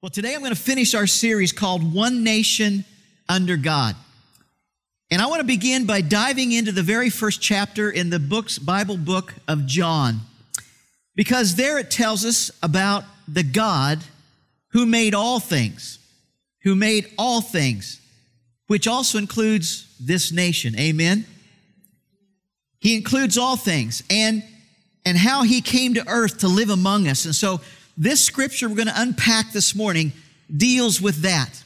Well, today I'm going to finish our series called One Nation Under God. And I want to begin by diving into the very first chapter in the book's Bible book of John. Because there it tells us about the God who made all things, who made all things, which also includes this nation. Amen. He includes all things and and how he came to earth to live among us. And so this scripture we're going to unpack this morning deals with that.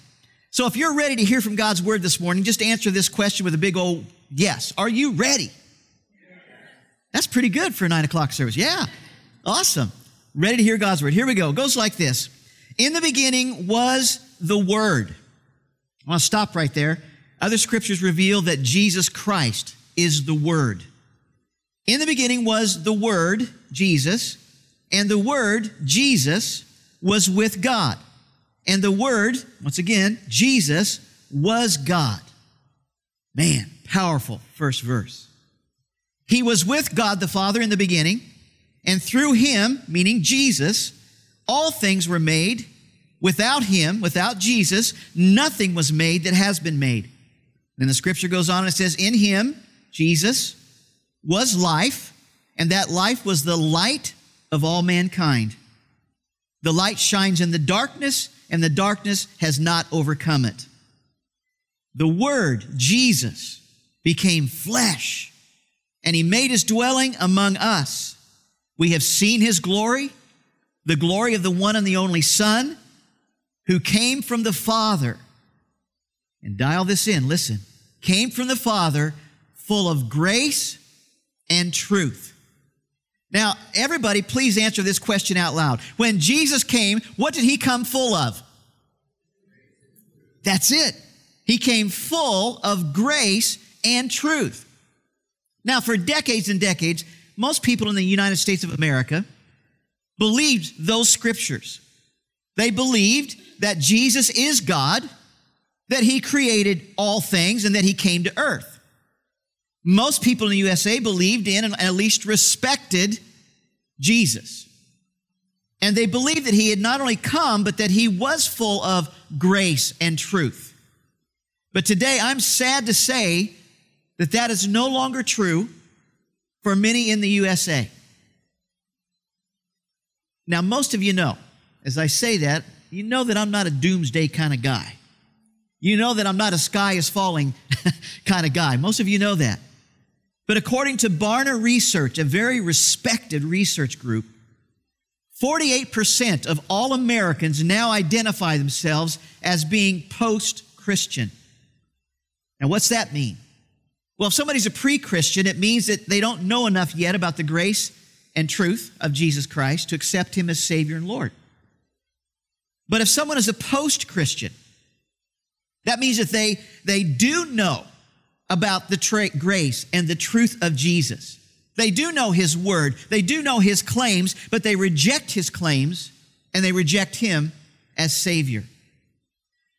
So if you're ready to hear from God's word this morning, just answer this question with a big old yes. Are you ready? That's pretty good for a nine o'clock service. Yeah. Awesome. Ready to hear God's word. Here we go. It goes like this. In the beginning was the word. I want to stop right there. Other scriptures reveal that Jesus Christ is the word. In the beginning was the word, Jesus, and the Word, Jesus, was with God. And the Word, once again, Jesus, was God. Man, powerful first verse. He was with God the Father in the beginning, and through him, meaning Jesus, all things were made. Without him, without Jesus, nothing was made that has been made. Then the scripture goes on and says, In him, Jesus, was life, and that life was the light of all mankind. The light shines in the darkness, and the darkness has not overcome it. The Word, Jesus, became flesh, and He made His dwelling among us. We have seen His glory, the glory of the one and the only Son, who came from the Father. And dial this in, listen, came from the Father, full of grace and truth. Now, everybody, please answer this question out loud. When Jesus came, what did he come full of? That's it. He came full of grace and truth. Now, for decades and decades, most people in the United States of America believed those scriptures. They believed that Jesus is God, that he created all things, and that he came to earth. Most people in the USA believed in and at least respected Jesus. And they believed that he had not only come, but that he was full of grace and truth. But today I'm sad to say that that is no longer true for many in the USA. Now, most of you know, as I say that, you know that I'm not a doomsday kind of guy. You know that I'm not a sky is falling kind of guy. Most of you know that. But according to Barna Research, a very respected research group, 48% of all Americans now identify themselves as being post Christian. Now, what's that mean? Well, if somebody's a pre Christian, it means that they don't know enough yet about the grace and truth of Jesus Christ to accept Him as Savior and Lord. But if someone is a post Christian, that means that they, they do know about the tra- grace and the truth of Jesus. They do know his word, they do know his claims, but they reject his claims and they reject him as Savior.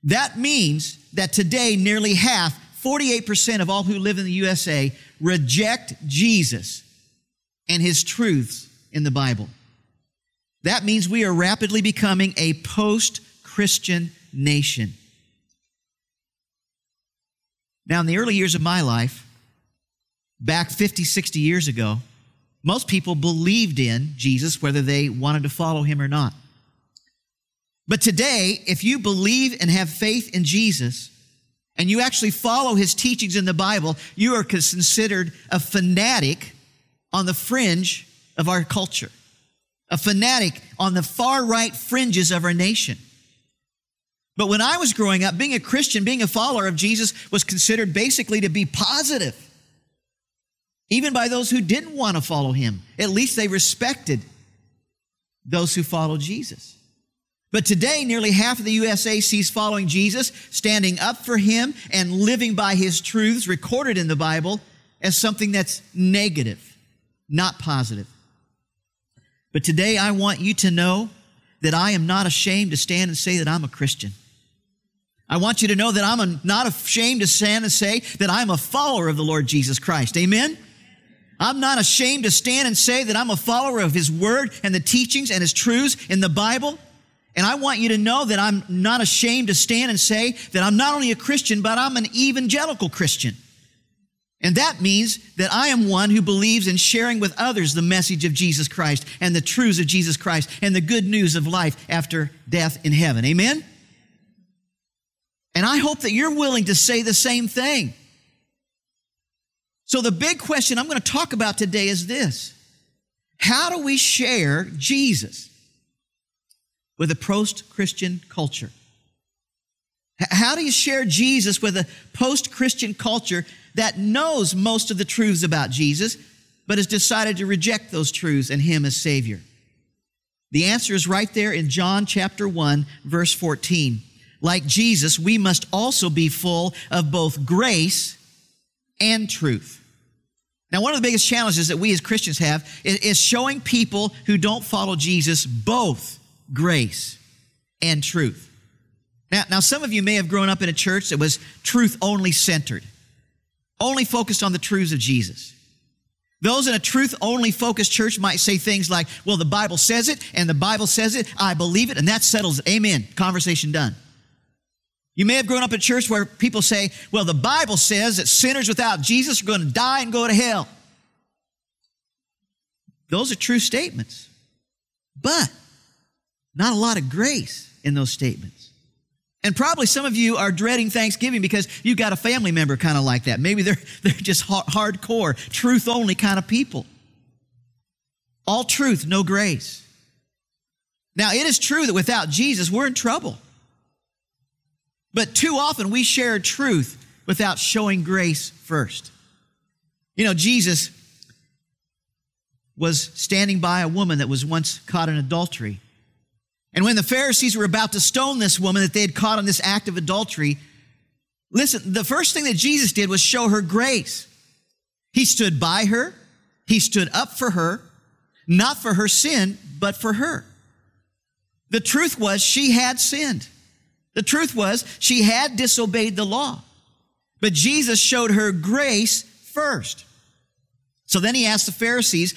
That means that today, nearly half, 48% of all who live in the USA, reject Jesus and his truths in the Bible. That means we are rapidly becoming a post Christian nation. Now, in the early years of my life, back 50, 60 years ago, most people believed in Jesus, whether they wanted to follow him or not. But today, if you believe and have faith in Jesus, and you actually follow his teachings in the Bible, you are considered a fanatic on the fringe of our culture, a fanatic on the far right fringes of our nation. But when I was growing up, being a Christian, being a follower of Jesus was considered basically to be positive. Even by those who didn't want to follow him. At least they respected those who followed Jesus. But today, nearly half of the USA sees following Jesus, standing up for him, and living by his truths recorded in the Bible as something that's negative, not positive. But today, I want you to know that I am not ashamed to stand and say that I'm a Christian. I want you to know that I'm not ashamed to stand and say that I'm a follower of the Lord Jesus Christ. Amen? I'm not ashamed to stand and say that I'm a follower of His Word and the teachings and His truths in the Bible. And I want you to know that I'm not ashamed to stand and say that I'm not only a Christian, but I'm an evangelical Christian. And that means that I am one who believes in sharing with others the message of Jesus Christ and the truths of Jesus Christ and the good news of life after death in heaven. Amen? And I hope that you're willing to say the same thing. So, the big question I'm going to talk about today is this How do we share Jesus with a post Christian culture? How do you share Jesus with a post Christian culture that knows most of the truths about Jesus, but has decided to reject those truths and Him as Savior? The answer is right there in John chapter 1, verse 14. Like Jesus, we must also be full of both grace and truth. Now, one of the biggest challenges that we as Christians have is showing people who don't follow Jesus both grace and truth. Now, now, some of you may have grown up in a church that was truth only centered, only focused on the truths of Jesus. Those in a truth only focused church might say things like, well, the Bible says it, and the Bible says it, I believe it, and that settles it. Amen. Conversation done. You may have grown up in church where people say, well, the Bible says that sinners without Jesus are going to die and go to hell. Those are true statements. But not a lot of grace in those statements. And probably some of you are dreading Thanksgiving because you've got a family member kind of like that. Maybe they're, they're just hardcore, truth only kind of people. All truth, no grace. Now, it is true that without Jesus, we're in trouble. But too often we share truth without showing grace first. You know, Jesus was standing by a woman that was once caught in adultery. And when the Pharisees were about to stone this woman that they had caught in this act of adultery, listen, the first thing that Jesus did was show her grace. He stood by her, he stood up for her, not for her sin, but for her. The truth was she had sinned. The truth was she had disobeyed the law. But Jesus showed her grace first. So then he asked the Pharisees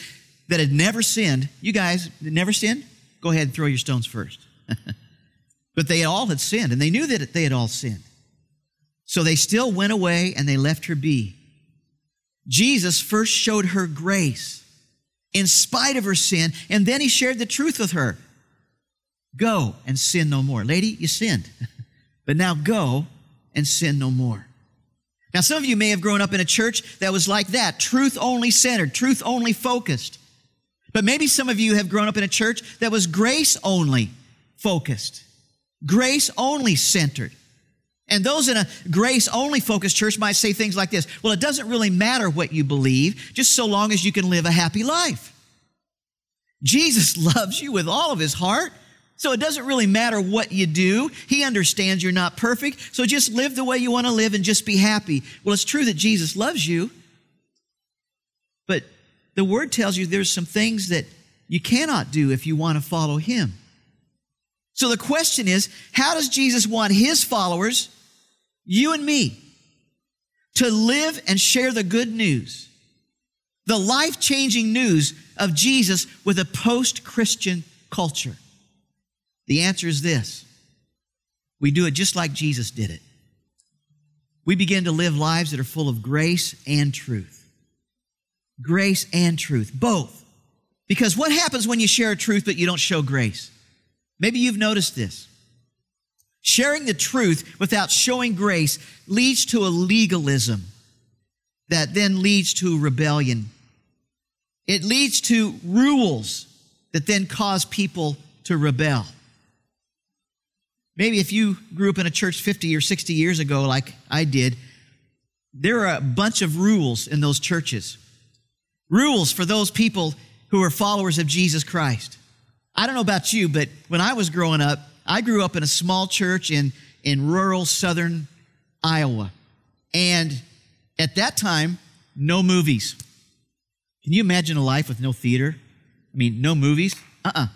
that had never sinned, you guys never sinned? Go ahead and throw your stones first. but they all had sinned, and they knew that they had all sinned. So they still went away and they left her be. Jesus first showed her grace in spite of her sin, and then he shared the truth with her. Go and sin no more. Lady, you sinned, but now go and sin no more. Now, some of you may have grown up in a church that was like that, truth only centered, truth only focused. But maybe some of you have grown up in a church that was grace only focused, grace only centered. And those in a grace only focused church might say things like this Well, it doesn't really matter what you believe, just so long as you can live a happy life. Jesus loves you with all of his heart. So it doesn't really matter what you do. He understands you're not perfect. So just live the way you want to live and just be happy. Well, it's true that Jesus loves you. But the word tells you there's some things that you cannot do if you want to follow him. So the question is, how does Jesus want his followers, you and me, to live and share the good news, the life changing news of Jesus with a post Christian culture? The answer is this we do it just like Jesus did it. We begin to live lives that are full of grace and truth. Grace and truth, both. Because what happens when you share a truth but you don't show grace? Maybe you've noticed this. Sharing the truth without showing grace leads to a legalism that then leads to rebellion. It leads to rules that then cause people to rebel. Maybe if you grew up in a church 50 or 60 years ago, like I did, there are a bunch of rules in those churches. Rules for those people who are followers of Jesus Christ. I don't know about you, but when I was growing up, I grew up in a small church in, in rural southern Iowa. And at that time, no movies. Can you imagine a life with no theater? I mean, no movies? Uh uh-uh. uh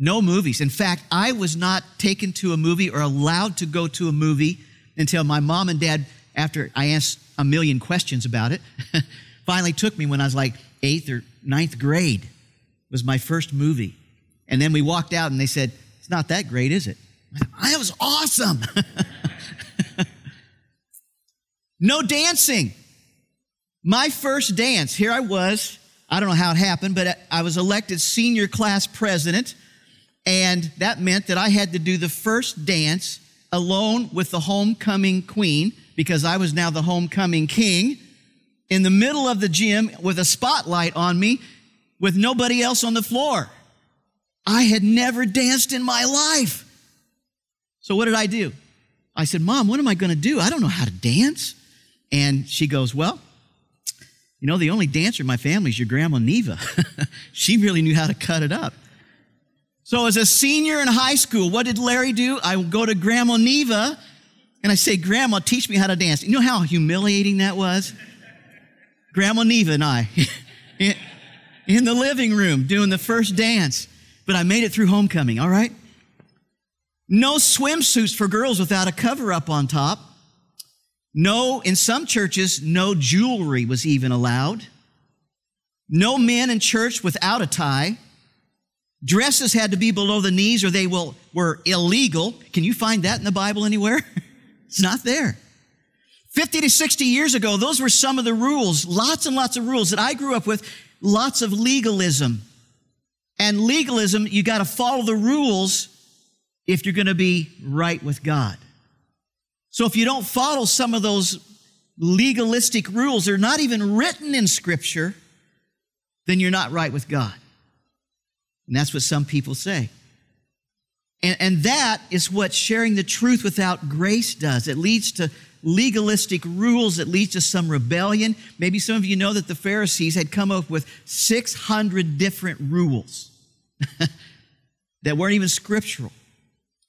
no movies. In fact, I was not taken to a movie or allowed to go to a movie until my mom and dad, after I asked a million questions about it, finally took me when I was like eighth or ninth grade. It was my first movie. And then we walked out and they said, It's not that great, is it? I was awesome. no dancing. My first dance, here I was. I don't know how it happened, but I was elected senior class president. And that meant that I had to do the first dance alone with the homecoming queen because I was now the homecoming king in the middle of the gym with a spotlight on me with nobody else on the floor. I had never danced in my life. So what did I do? I said, Mom, what am I going to do? I don't know how to dance. And she goes, Well, you know, the only dancer in my family is your grandma Neva. she really knew how to cut it up. So as a senior in high school, what did Larry do? I go to Grandma Neva and I say, Grandma, teach me how to dance. You know how humiliating that was? Grandma Neva and I in the living room doing the first dance. But I made it through homecoming, all right? No swimsuits for girls without a cover up on top. No, in some churches, no jewelry was even allowed. No men in church without a tie. Dresses had to be below the knees or they will, were illegal. Can you find that in the Bible anywhere? it's not there. 50 to 60 years ago, those were some of the rules, lots and lots of rules that I grew up with, lots of legalism. And legalism, you got to follow the rules if you're going to be right with God. So if you don't follow some of those legalistic rules, they're not even written in Scripture, then you're not right with God. And that's what some people say. And, and that is what sharing the truth without grace does. It leads to legalistic rules it leads to some rebellion. Maybe some of you know that the Pharisees had come up with 600 different rules that weren't even scriptural.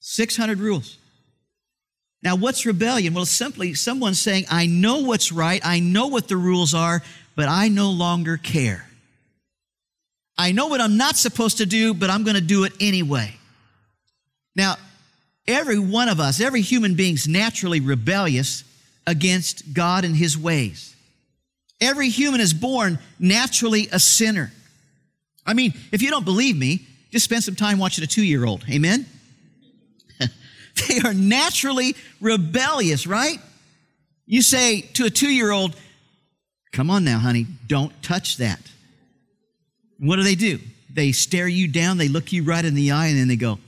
600 rules. Now, what's rebellion? Well, simply someone saying, I know what's right, I know what the rules are, but I no longer care. I know what I'm not supposed to do, but I'm going to do it anyway. Now, every one of us, every human being is naturally rebellious against God and his ways. Every human is born naturally a sinner. I mean, if you don't believe me, just spend some time watching a two year old. Amen? they are naturally rebellious, right? You say to a two year old, Come on now, honey, don't touch that. What do they do? They stare you down, they look you right in the eye, and then they go,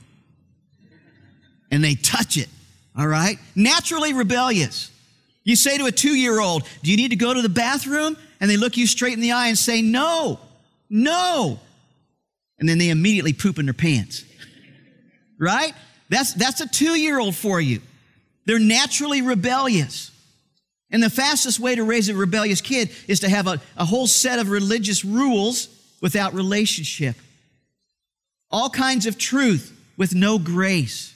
and they touch it. All right? Naturally rebellious. You say to a two year old, Do you need to go to the bathroom? And they look you straight in the eye and say, No, no. And then they immediately poop in their pants. right? That's, that's a two year old for you. They're naturally rebellious. And the fastest way to raise a rebellious kid is to have a, a whole set of religious rules without relationship. All kinds of truth with no grace.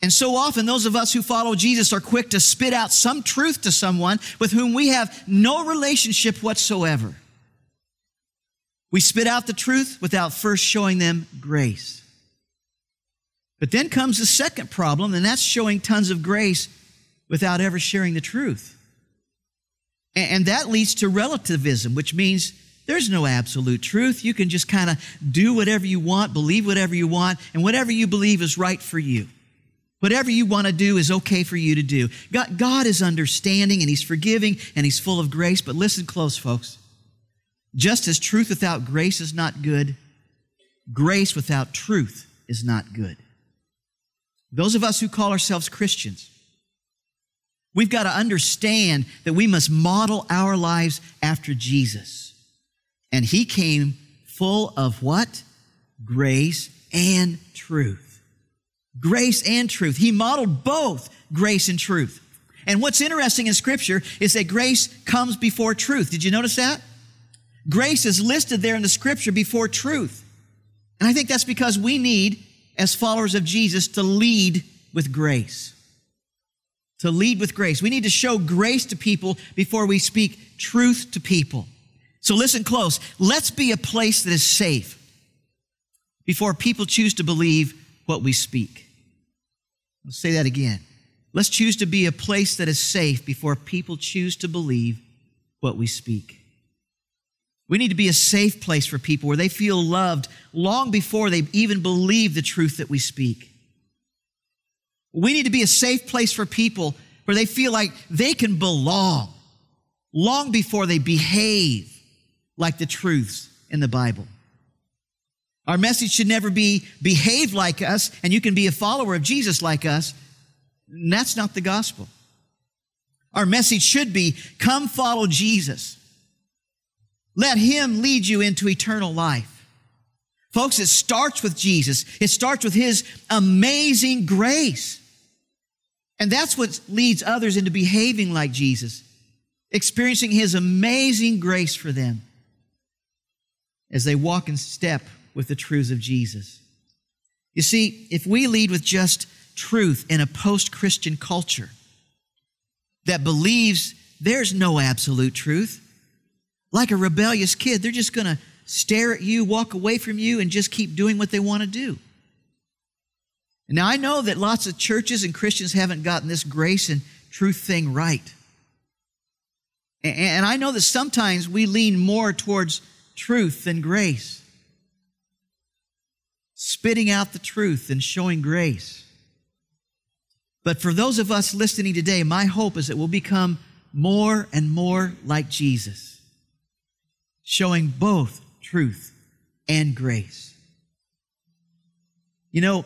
And so often, those of us who follow Jesus are quick to spit out some truth to someone with whom we have no relationship whatsoever. We spit out the truth without first showing them grace. But then comes the second problem, and that's showing tons of grace without ever sharing the truth. And that leads to relativism, which means there's no absolute truth. You can just kind of do whatever you want, believe whatever you want, and whatever you believe is right for you. Whatever you want to do is okay for you to do. God, God is understanding and He's forgiving and He's full of grace. But listen close, folks. Just as truth without grace is not good, grace without truth is not good. Those of us who call ourselves Christians, we've got to understand that we must model our lives after Jesus. And he came full of what? Grace and truth. Grace and truth. He modeled both grace and truth. And what's interesting in scripture is that grace comes before truth. Did you notice that? Grace is listed there in the scripture before truth. And I think that's because we need, as followers of Jesus, to lead with grace. To lead with grace. We need to show grace to people before we speak truth to people. So listen close. Let's be a place that is safe before people choose to believe what we speak. I'll say that again. Let's choose to be a place that is safe before people choose to believe what we speak. We need to be a safe place for people where they feel loved long before they even believe the truth that we speak. We need to be a safe place for people where they feel like they can belong long before they behave like the truths in the Bible. Our message should never be behave like us and you can be a follower of Jesus like us. And that's not the gospel. Our message should be come follow Jesus. Let him lead you into eternal life. Folks, it starts with Jesus. It starts with his amazing grace. And that's what leads others into behaving like Jesus, experiencing his amazing grace for them as they walk in step with the truths of Jesus. You see, if we lead with just truth in a post Christian culture that believes there's no absolute truth, like a rebellious kid, they're just going to stare at you, walk away from you, and just keep doing what they want to do. Now, I know that lots of churches and Christians haven't gotten this grace and truth thing right. And I know that sometimes we lean more towards truth and grace, spitting out the truth and showing grace. But for those of us listening today, my hope is that we'll become more and more like Jesus, showing both truth and grace. You know,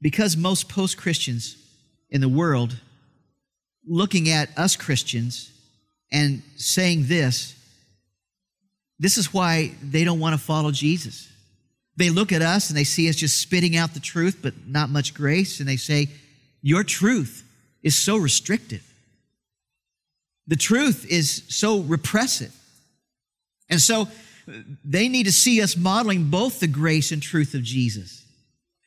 because most post Christians in the world looking at us Christians and saying this, this is why they don't want to follow Jesus. They look at us and they see us just spitting out the truth, but not much grace, and they say, Your truth is so restrictive. The truth is so repressive. And so they need to see us modeling both the grace and truth of Jesus.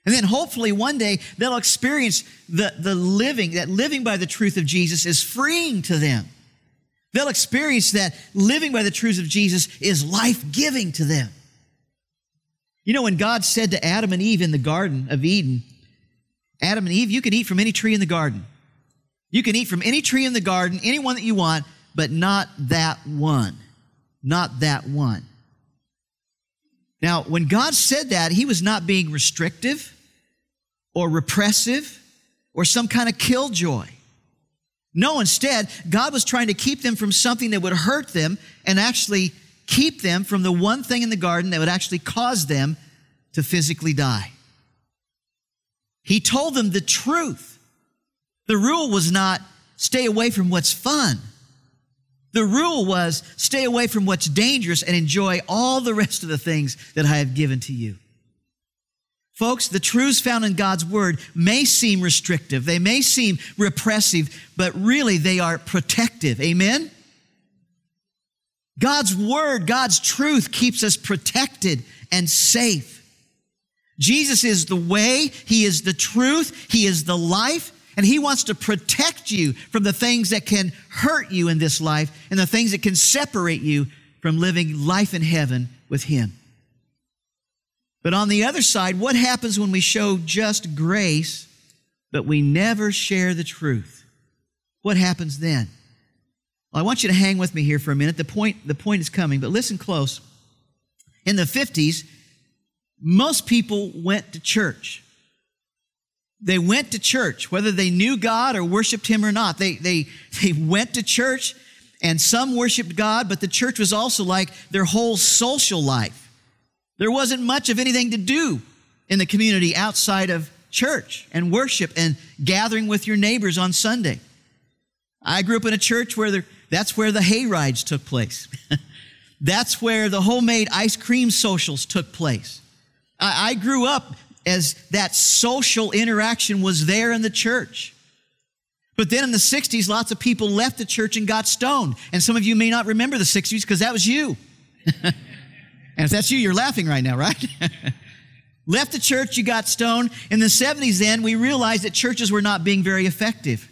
And then hopefully one day they'll experience the, the living, that living by the truth of Jesus is freeing to them. They'll experience that living by the truths of Jesus is life giving to them. You know, when God said to Adam and Eve in the Garden of Eden, Adam and Eve, you can eat from any tree in the garden. You can eat from any tree in the garden, any one that you want, but not that one. Not that one. Now, when God said that, He was not being restrictive or repressive or some kind of killjoy. No, instead, God was trying to keep them from something that would hurt them and actually keep them from the one thing in the garden that would actually cause them to physically die. He told them the truth. The rule was not stay away from what's fun. The rule was stay away from what's dangerous and enjoy all the rest of the things that I have given to you. Folks, the truths found in God's word may seem restrictive, they may seem repressive, but really they are protective. Amen? God's word, God's truth keeps us protected and safe. Jesus is the way, He is the truth, He is the life, and He wants to protect you from the things that can hurt you in this life and the things that can separate you from living life in heaven with Him. But on the other side, what happens when we show just grace, but we never share the truth? What happens then? Well, I want you to hang with me here for a minute. The point, the point is coming, but listen close. In the 50s, most people went to church. They went to church, whether they knew God or worshiped Him or not. They, they, they went to church, and some worshiped God, but the church was also like their whole social life. There wasn't much of anything to do in the community outside of church and worship and gathering with your neighbors on Sunday. I grew up in a church where there, that's where the hay rides took place. that's where the homemade ice cream socials took place. I, I grew up as that social interaction was there in the church. But then in the 60s, lots of people left the church and got stoned. And some of you may not remember the 60s because that was you. And if that's you, you're laughing right now, right? Left the church, you got stoned. In the 70s, then, we realized that churches were not being very effective.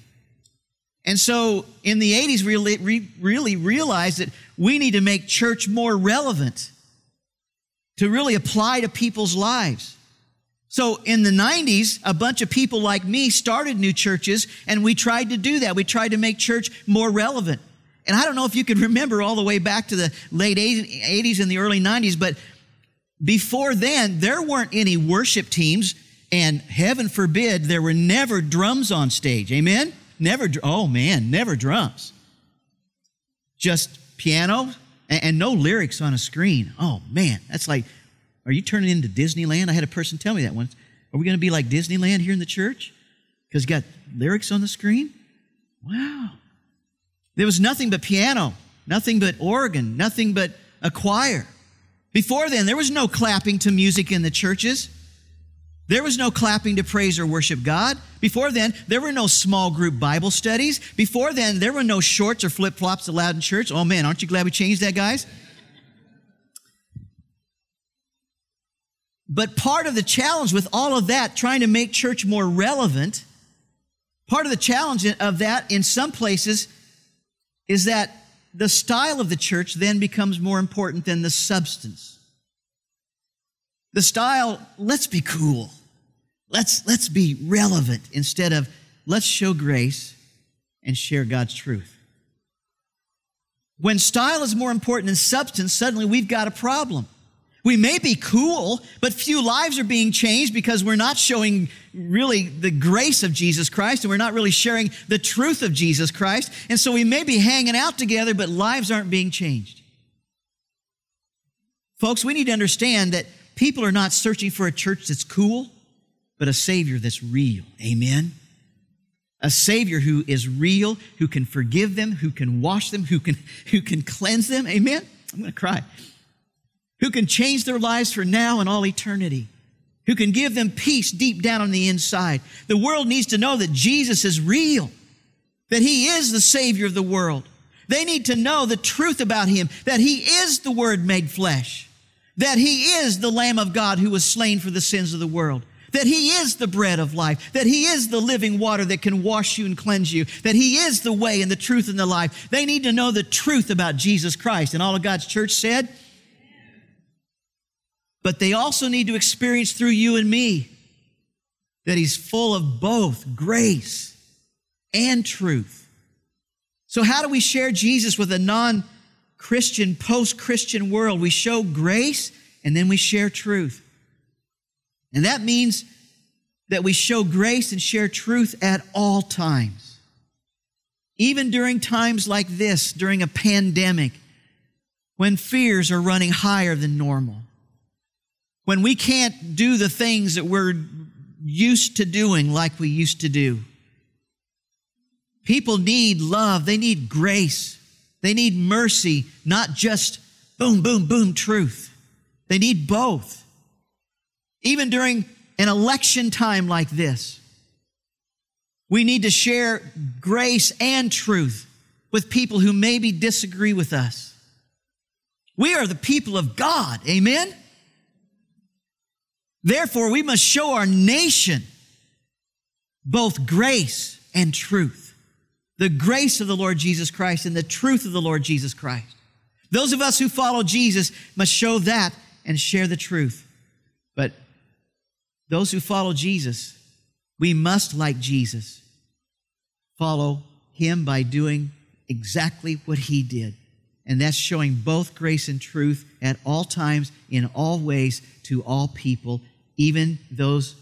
And so in the 80s, we really, realized that we need to make church more relevant to really apply to people's lives. So in the 90s, a bunch of people like me started new churches, and we tried to do that. We tried to make church more relevant. And I don't know if you can remember all the way back to the late 80s and the early 90s, but before then, there weren't any worship teams. And heaven forbid there were never drums on stage. Amen? Never, oh man, never drums. Just piano and, and no lyrics on a screen. Oh man, that's like, are you turning into Disneyland? I had a person tell me that once. Are we going to be like Disneyland here in the church? Because got lyrics on the screen? Wow. There was nothing but piano, nothing but organ, nothing but a choir. Before then, there was no clapping to music in the churches. There was no clapping to praise or worship God. Before then, there were no small group Bible studies. Before then, there were no shorts or flip flops allowed in church. Oh man, aren't you glad we changed that, guys? But part of the challenge with all of that, trying to make church more relevant, part of the challenge of that in some places is that the style of the church then becomes more important than the substance. The style, let's be cool. Let's, let's be relevant instead of let's show grace and share God's truth. When style is more important than substance, suddenly we've got a problem. We may be cool, but few lives are being changed because we're not showing really the grace of Jesus Christ and we're not really sharing the truth of Jesus Christ. And so we may be hanging out together, but lives aren't being changed. Folks, we need to understand that people are not searching for a church that's cool, but a Savior that's real. Amen? A Savior who is real, who can forgive them, who can wash them, who can, who can cleanse them. Amen? I'm going to cry who can change their lives for now and all eternity, who can give them peace deep down on the inside. The world needs to know that Jesus is real, that He is the Savior of the world. They need to know the truth about Him, that He is the Word made flesh, that He is the Lamb of God who was slain for the sins of the world. That He is the bread of life, that He is the living water that can wash you and cleanse you, that He is the way and the truth and the life. They need to know the truth about Jesus Christ. And all of God's church said, but they also need to experience through you and me that He's full of both grace and truth. So, how do we share Jesus with a non Christian, post Christian world? We show grace and then we share truth. And that means that we show grace and share truth at all times. Even during times like this, during a pandemic, when fears are running higher than normal when we can't do the things that we're used to doing like we used to do. People need love, they need grace, they need mercy, not just boom, boom, boom truth. They need both. Even during an election time like this, we need to share grace and truth with people who maybe disagree with us. We are the people of God. Amen? Therefore, we must show our nation both grace and truth. The grace of the Lord Jesus Christ and the truth of the Lord Jesus Christ. Those of us who follow Jesus must show that and share the truth. But those who follow Jesus, we must, like Jesus, follow him by doing exactly what he did. And that's showing both grace and truth at all times, in all ways, to all people, even those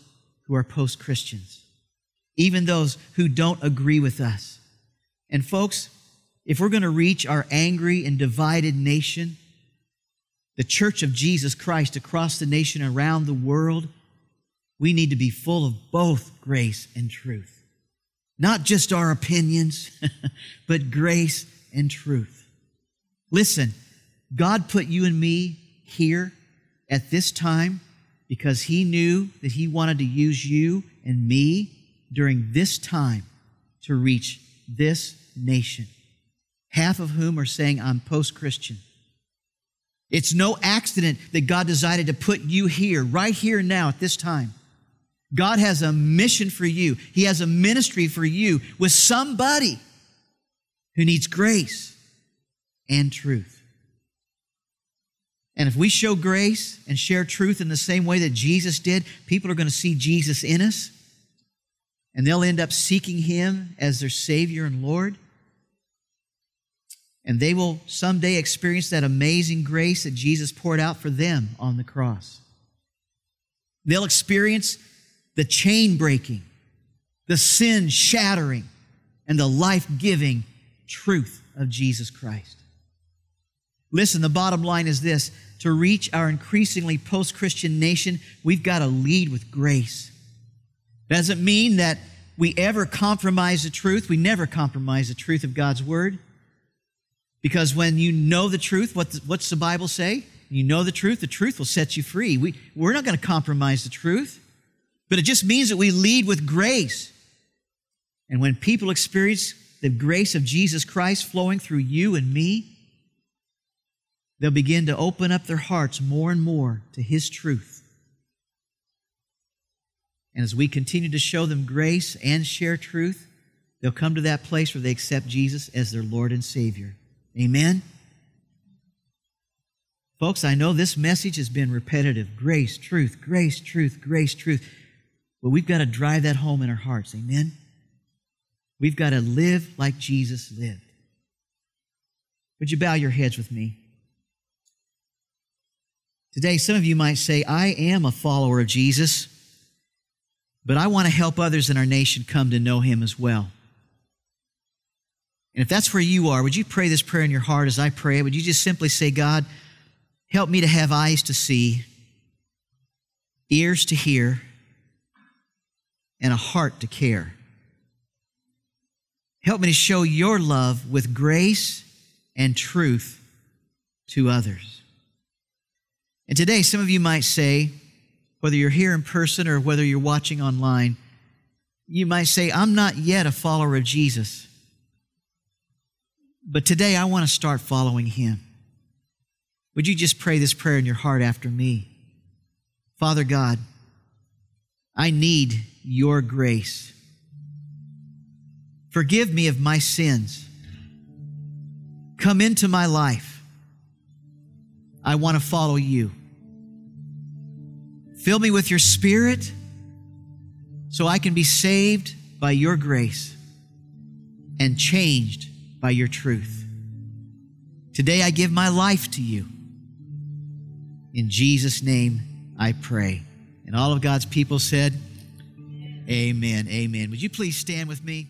who are post Christians, even those who don't agree with us. And, folks, if we're going to reach our angry and divided nation, the church of Jesus Christ across the nation, around the world, we need to be full of both grace and truth. Not just our opinions, but grace and truth. Listen, God put you and me here at this time because He knew that He wanted to use you and me during this time to reach this nation, half of whom are saying, I'm post Christian. It's no accident that God decided to put you here, right here now at this time. God has a mission for you. He has a ministry for you with somebody who needs grace and truth. And if we show grace and share truth in the same way that Jesus did, people are going to see Jesus in us and they'll end up seeking Him as their Savior and Lord. And they will someday experience that amazing grace that Jesus poured out for them on the cross. They'll experience the chain breaking, the sin shattering, and the life giving truth of Jesus Christ. Listen, the bottom line is this to reach our increasingly post Christian nation, we've got to lead with grace. Doesn't mean that we ever compromise the truth. We never compromise the truth of God's Word. Because when you know the truth, what, what's the Bible say? You know the truth, the truth will set you free. We, we're not going to compromise the truth, but it just means that we lead with grace. And when people experience the grace of Jesus Christ flowing through you and me, they'll begin to open up their hearts more and more to His truth. And as we continue to show them grace and share truth, they'll come to that place where they accept Jesus as their Lord and Savior. Amen? Folks, I know this message has been repetitive grace, truth, grace, truth, grace, truth. But we've got to drive that home in our hearts. Amen? We've got to live like Jesus lived. Would you bow your heads with me? Today, some of you might say, I am a follower of Jesus, but I want to help others in our nation come to know him as well. And if that's where you are, would you pray this prayer in your heart as I pray? Would you just simply say, God, help me to have eyes to see, ears to hear, and a heart to care? Help me to show your love with grace and truth to others. And today, some of you might say, whether you're here in person or whether you're watching online, you might say, I'm not yet a follower of Jesus. But today I want to start following him. Would you just pray this prayer in your heart after me? Father God, I need your grace. Forgive me of my sins. Come into my life. I want to follow you. Fill me with your spirit so I can be saved by your grace and changed by your truth. Today I give my life to you. In Jesus' name I pray. And all of God's people said, Amen. Amen. Would you please stand with me?